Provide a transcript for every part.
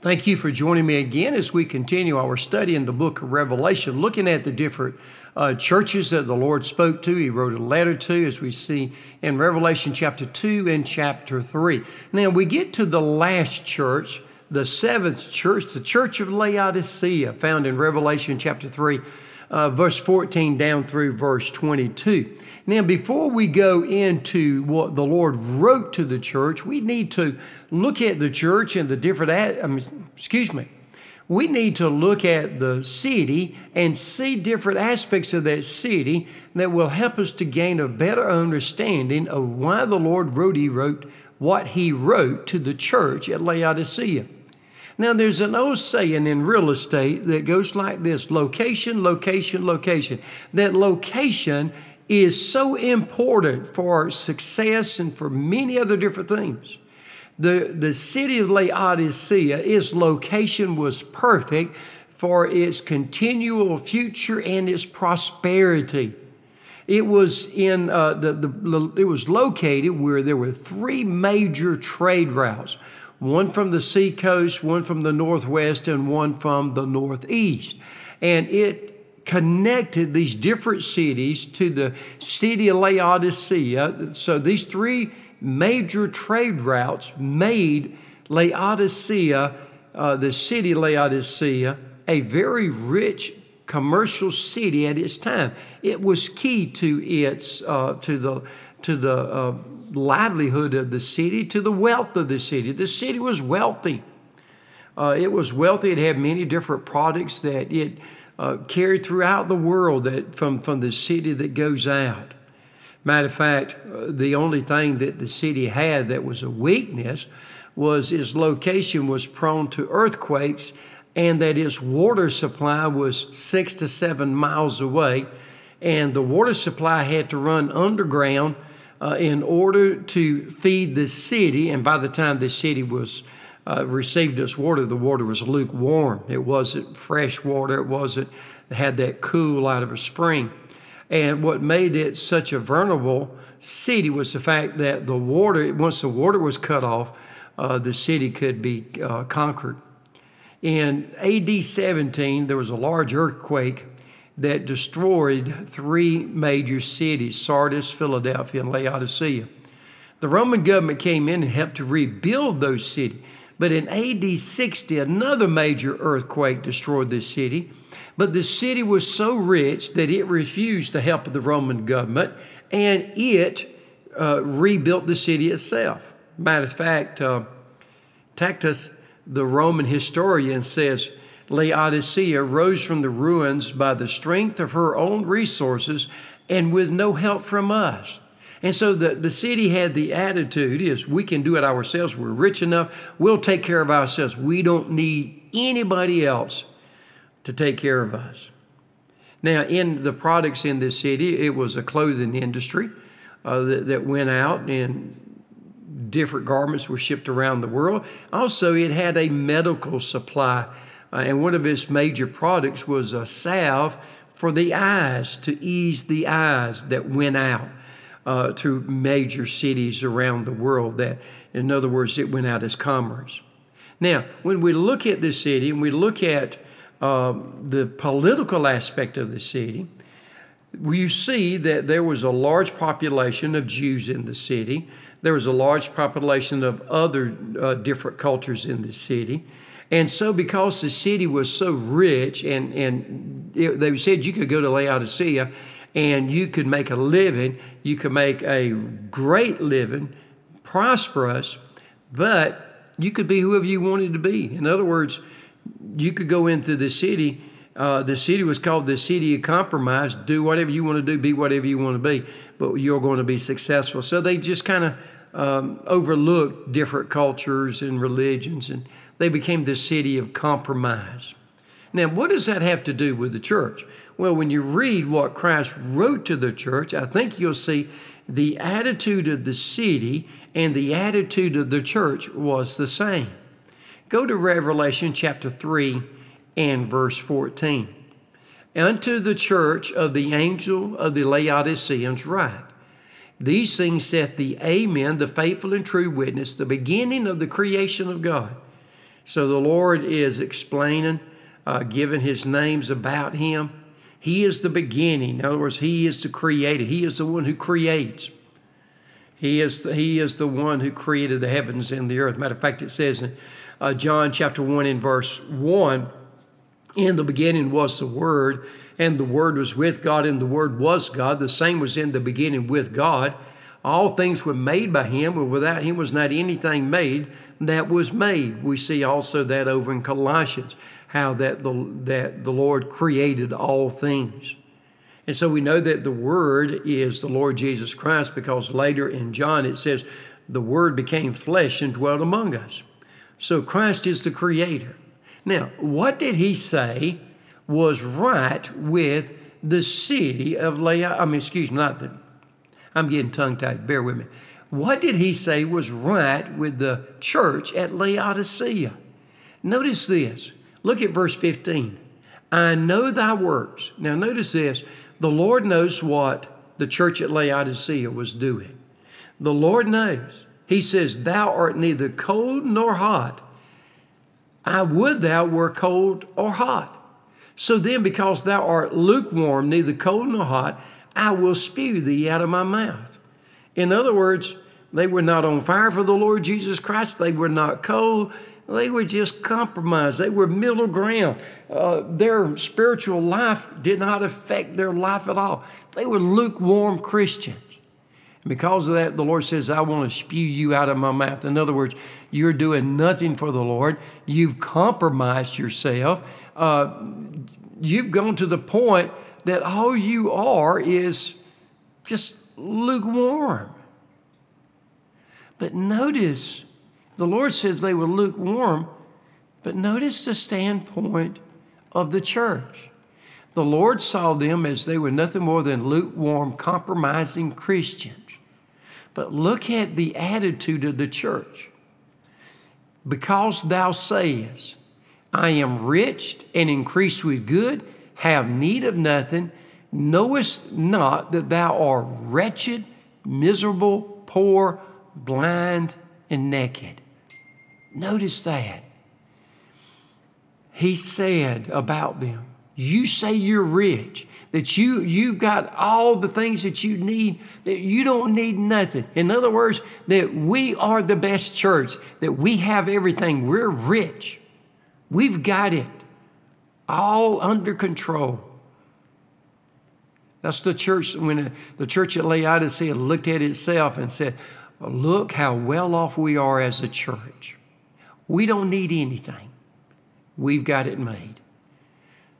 Thank you for joining me again as we continue our study in the book of Revelation, looking at the different uh, churches that the Lord spoke to. He wrote a letter to, as we see in Revelation chapter 2 and chapter 3. Now we get to the last church, the seventh church, the church of Laodicea, found in Revelation chapter 3 uh, verse 14 down through verse 22. Now, before we go into what the Lord wrote to the church, we need to look at the church and the different, um, excuse me, we need to look at the city and see different aspects of that city that will help us to gain a better understanding of why the Lord wrote, He wrote what He wrote to the church at Laodicea. Now, there's an old saying in real estate that goes like this location, location, location. That location is so important for success and for many other different things. The, the city of Laodicea, its location was perfect for its continual future and its prosperity. It was in uh, the, the it was located where there were three major trade routes one from the seacoast, one from the northwest, and one from the northeast. And it connected these different cities to the city of Laodicea. So these three major trade routes made Laodicea, uh, the city Laodicea, a very rich commercial city at its time. It was key to its uh, to the to the uh, livelihood of the city to the wealth of the city. The city was wealthy. Uh, it was wealthy. It had many different products that it uh, carried throughout the world that from, from the city that goes out. Matter of fact, uh, the only thing that the city had that was a weakness was its location was prone to earthquakes and that its water supply was six to seven miles away. And the water supply had to run underground uh, in order to feed the city. And by the time the city was uh, received its water, the water was lukewarm. It wasn't fresh water. It wasn't it had that cool out of a spring. And what made it such a vulnerable city was the fact that the water, once the water was cut off, uh, the city could be uh, conquered. In AD 17, there was a large earthquake that destroyed three major cities Sardis, Philadelphia, and Laodicea. The Roman government came in and helped to rebuild those cities. But in AD 60, another major earthquake destroyed this city. But the city was so rich that it refused the help of the Roman government and it uh, rebuilt the city itself. Matter of fact, uh, Tacitus, the Roman historian, says Laodicea rose from the ruins by the strength of her own resources and with no help from us. And so the, the city had the attitude is we can do it ourselves. We're rich enough. We'll take care of ourselves. We don't need anybody else to take care of us. Now, in the products in this city, it was a clothing industry uh, that, that went out and different garments were shipped around the world. Also, it had a medical supply uh, and one of its major products was a salve for the eyes to ease the eyes that went out uh, to major cities around the world. That, in other words, it went out as commerce. Now, when we look at the city and we look at uh, the political aspect of the city, you see that there was a large population of Jews in the city. There was a large population of other uh, different cultures in the city. And so, because the city was so rich, and, and it, they said you could go to Laodicea and you could make a living, you could make a great living, prosperous, but you could be whoever you wanted to be. In other words, you could go into the city. Uh, the city was called the city of compromise. Do whatever you want to do, be whatever you want to be, but you're going to be successful. So they just kind of um, overlooked different cultures and religions and they became the city of compromise. Now, what does that have to do with the church? Well, when you read what Christ wrote to the church, I think you'll see the attitude of the city and the attitude of the church was the same. Go to Revelation chapter 3 and verse 14. Unto the church of the angel of the Laodiceans write, These things saith the Amen, the faithful and true witness, the beginning of the creation of God. So the Lord is explaining, uh, giving his names about him. He is the beginning. In other words, he is the creator. He is the one who creates. He is the, he is the one who created the heavens and the earth. Matter of fact, it says in uh, John chapter 1 in verse 1 In the beginning was the Word, and the Word was with God, and the Word was God. The same was in the beginning with God. All things were made by Him, and without Him was not anything made that was made. We see also that over in Colossians, how that the, that the Lord created all things. And so we know that the Word is the Lord Jesus Christ because later in John it says, the Word became flesh and dwelt among us. So Christ is the creator. Now, what did he say was right with the city of Laodicea? I mean, excuse me, not the, I'm getting tongue tied, bear with me. What did he say was right with the church at Laodicea? Notice this. Look at verse 15. I know thy works. Now, notice this. The Lord knows what the church at Laodicea was doing. The Lord knows. He says, Thou art neither cold nor hot. I would thou were cold or hot. So then, because thou art lukewarm, neither cold nor hot, I will spew thee out of my mouth. In other words, they were not on fire for the Lord Jesus Christ. They were not cold. They were just compromised. They were middle ground. Uh, their spiritual life did not affect their life at all. They were lukewarm Christians. And because of that, the Lord says, I want to spew you out of my mouth. In other words, you're doing nothing for the Lord. You've compromised yourself. Uh, you've gone to the point that all you are is just lukewarm. But notice, the Lord says they were lukewarm, but notice the standpoint of the church. The Lord saw them as they were nothing more than lukewarm, compromising Christians. But look at the attitude of the church. Because thou sayest, I am rich and increased with good, have need of nothing, knowest not that thou art wretched, miserable, poor, blind, and naked. Notice that. He said about them, You say you're rich, that you you've got all the things that you need, that you don't need nothing. In other words, that we are the best church, that we have everything. We're rich. We've got it all under control. That's the church when the church at Laodicea looked at itself and said, Look how well off we are as a church. We don't need anything. We've got it made.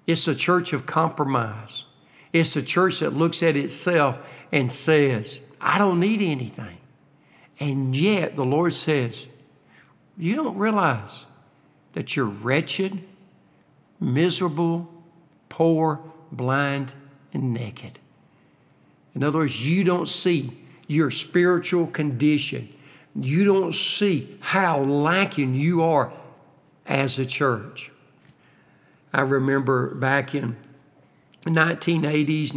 It's a church of compromise. It's a church that looks at itself and says, I don't need anything. And yet the Lord says, You don't realize that you're wretched, miserable, poor, blind, and naked. In other words, you don't see your spiritual condition. You don't see how lacking you are as a church. I remember back in the 1980s,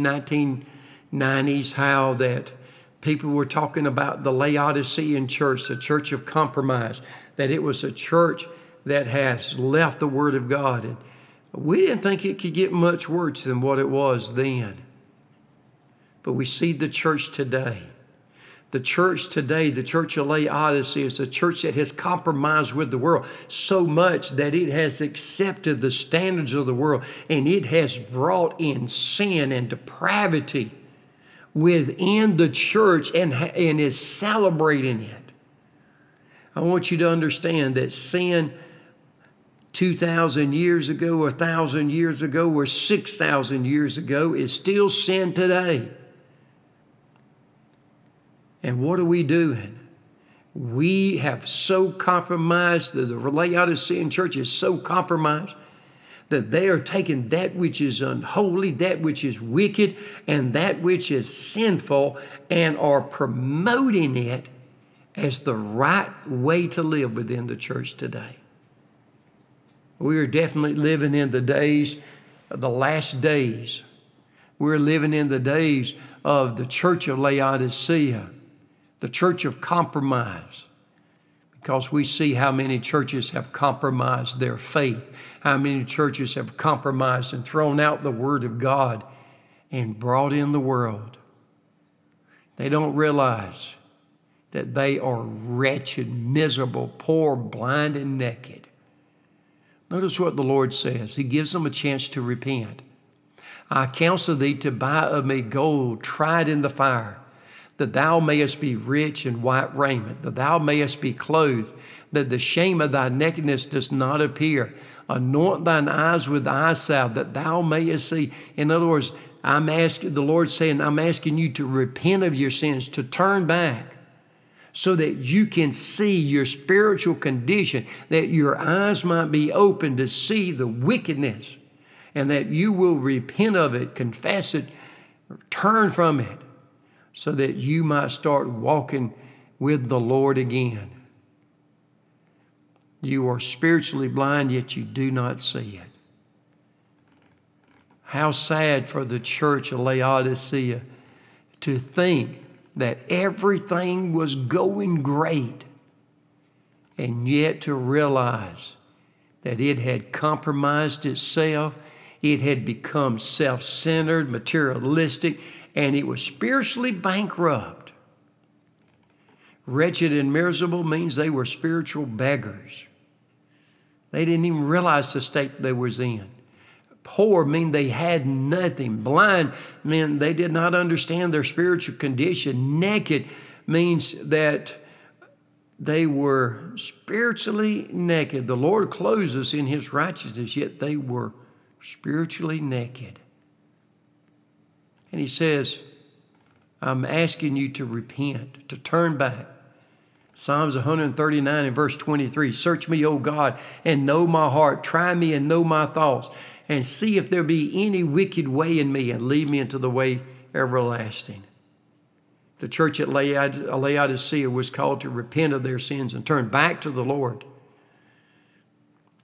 1990s, how that people were talking about the Laodicean church, the church of compromise, that it was a church that has left the Word of God. And we didn't think it could get much worse than what it was then. But we see the church today the church today, the church of Laodicea, is a church that has compromised with the world so much that it has accepted the standards of the world and it has brought in sin and depravity within the church and, and is celebrating it. I want you to understand that sin 2,000 years ago, or 1,000 years ago, or 6,000 years ago is still sin today. And what are we doing? We have so compromised, the Laodicean church is so compromised that they are taking that which is unholy, that which is wicked, and that which is sinful, and are promoting it as the right way to live within the church today. We are definitely living in the days, the last days. We're living in the days of the church of Laodicea the church of compromise. because we see how many churches have compromised their faith, how many churches have compromised and thrown out the Word of God and brought in the world. They don't realize that they are wretched, miserable, poor, blind, and naked. Notice what the Lord says. He gives them a chance to repent. I counsel thee to buy of me gold tried in the fire that thou mayest be rich in white raiment, that thou mayest be clothed, that the shame of thy nakedness does not appear. Anoint thine eyes with eye salve, that thou mayest see. In other words, I'm asking the Lord saying, I'm asking you to repent of your sins, to turn back, so that you can see your spiritual condition, that your eyes might be open to see the wickedness, and that you will repent of it, confess it, turn from it so that you might start walking with the Lord again. You are spiritually blind, yet you do not see it. How sad for the church of Laodicea to think that everything was going great and yet to realize that it had compromised itself, it had become self centered, materialistic, and it was spiritually bankrupt. Wretched and miserable means they were spiritual beggars. They didn't even realize the state they was in. Poor mean they had nothing. Blind mean they did not understand their spiritual condition. Naked means that they were spiritually naked. The Lord clothes us in his righteousness, yet they were spiritually naked. And he says, I'm asking you to repent, to turn back. Psalms 139 and verse 23 Search me, O God, and know my heart. Try me and know my thoughts, and see if there be any wicked way in me, and lead me into the way everlasting. The church at uh, Laodicea was called to repent of their sins and turn back to the Lord.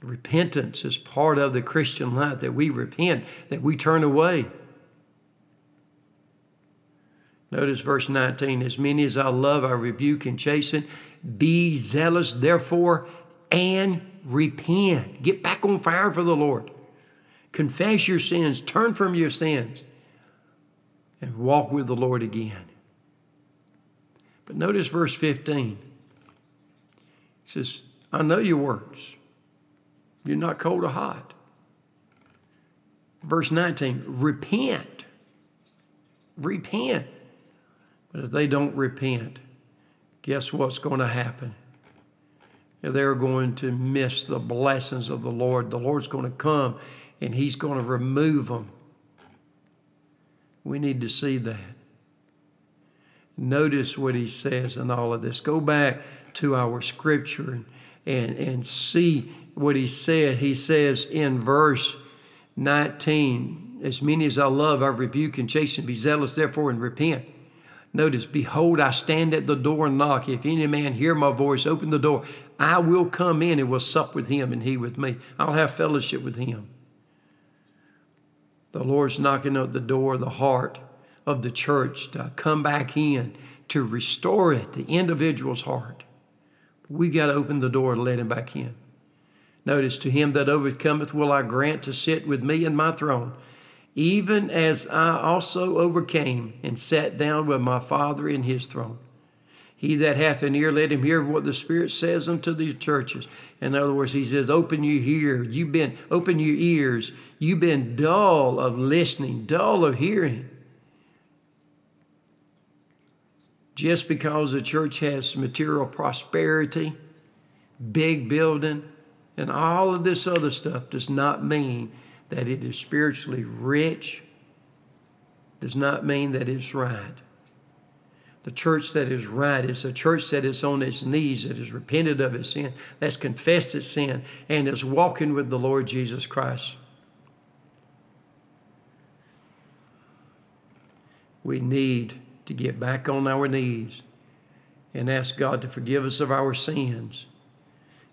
Repentance is part of the Christian life that we repent, that we turn away. Notice verse 19 As many as I love, I rebuke and chasten. Be zealous, therefore, and repent. Get back on fire for the Lord. Confess your sins, turn from your sins, and walk with the Lord again. But notice verse 15. It says, I know your works. You're not cold or hot. Verse 19, repent. Repent. But if they don't repent, guess what's going to happen? They're going to miss the blessings of the Lord. The Lord's going to come and He's going to remove them. We need to see that. Notice what He says in all of this. Go back to our scripture and, and, and see what He said. He says in verse 19, As many as I love, I rebuke and chasten. Be zealous, therefore, and repent. Notice, behold, I stand at the door and knock. If any man hear my voice, open the door. I will come in and will sup with him and he with me. I'll have fellowship with him. The Lord's knocking at the door of the heart of the church to come back in, to restore it, the individual's heart. We've got to open the door to let him back in. Notice, to him that overcometh will I grant to sit with me in my throne even as I also overcame and sat down with my Father in his throne. He that hath an ear, let him hear what the Spirit says unto the churches. In other words, he says, Open your ear. You've been open your ears. You've been dull of listening, dull of hearing. Just because the church has material prosperity, big building, and all of this other stuff does not mean that it is spiritually rich does not mean that it's right. The church that is right is a church that is on its knees, that has repented of its sin, that's confessed its sin, and is walking with the Lord Jesus Christ. We need to get back on our knees and ask God to forgive us of our sins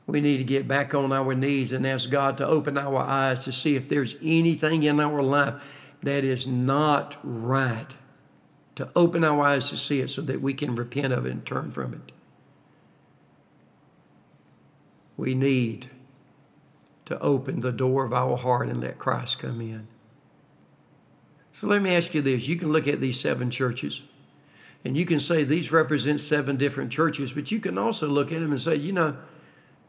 we need to get back on our knees and ask God to open our eyes to see if there's anything in our life that is not right. To open our eyes to see it so that we can repent of it and turn from it. We need to open the door of our heart and let Christ come in. So let me ask you this. You can look at these seven churches and you can say these represent seven different churches, but you can also look at them and say, you know,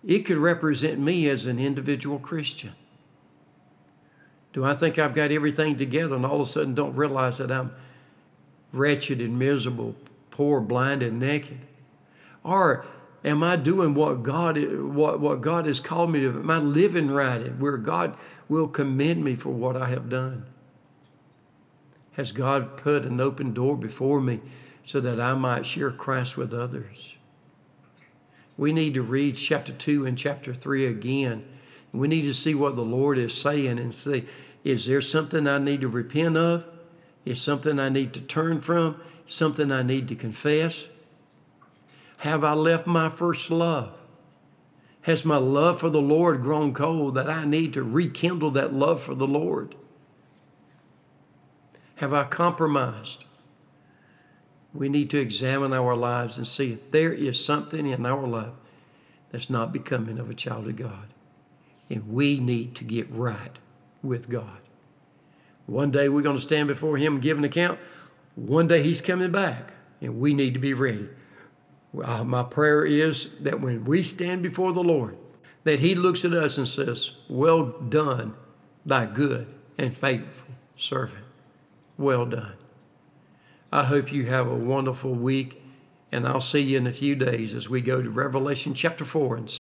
it could represent me as an individual Christian. Do I think I've got everything together and all of a sudden don't realize that I'm wretched and miserable, poor, blind, and naked? Or am I doing what God what, what God has called me to? Am I living right where God will commend me for what I have done? Has God put an open door before me so that I might share Christ with others? We need to read chapter 2 and chapter 3 again. We need to see what the Lord is saying and see is there something I need to repent of? Is something I need to turn from? Something I need to confess? Have I left my first love? Has my love for the Lord grown cold that I need to rekindle that love for the Lord? Have I compromised? We need to examine our lives and see if there is something in our life that's not becoming of a child of God. And we need to get right with God. One day we're going to stand before Him and give an account. One day He's coming back, and we need to be ready. Uh, my prayer is that when we stand before the Lord, that He looks at us and says, Well done, thy good and faithful servant. Well done. I hope you have a wonderful week, and I'll see you in a few days as we go to Revelation chapter 4 and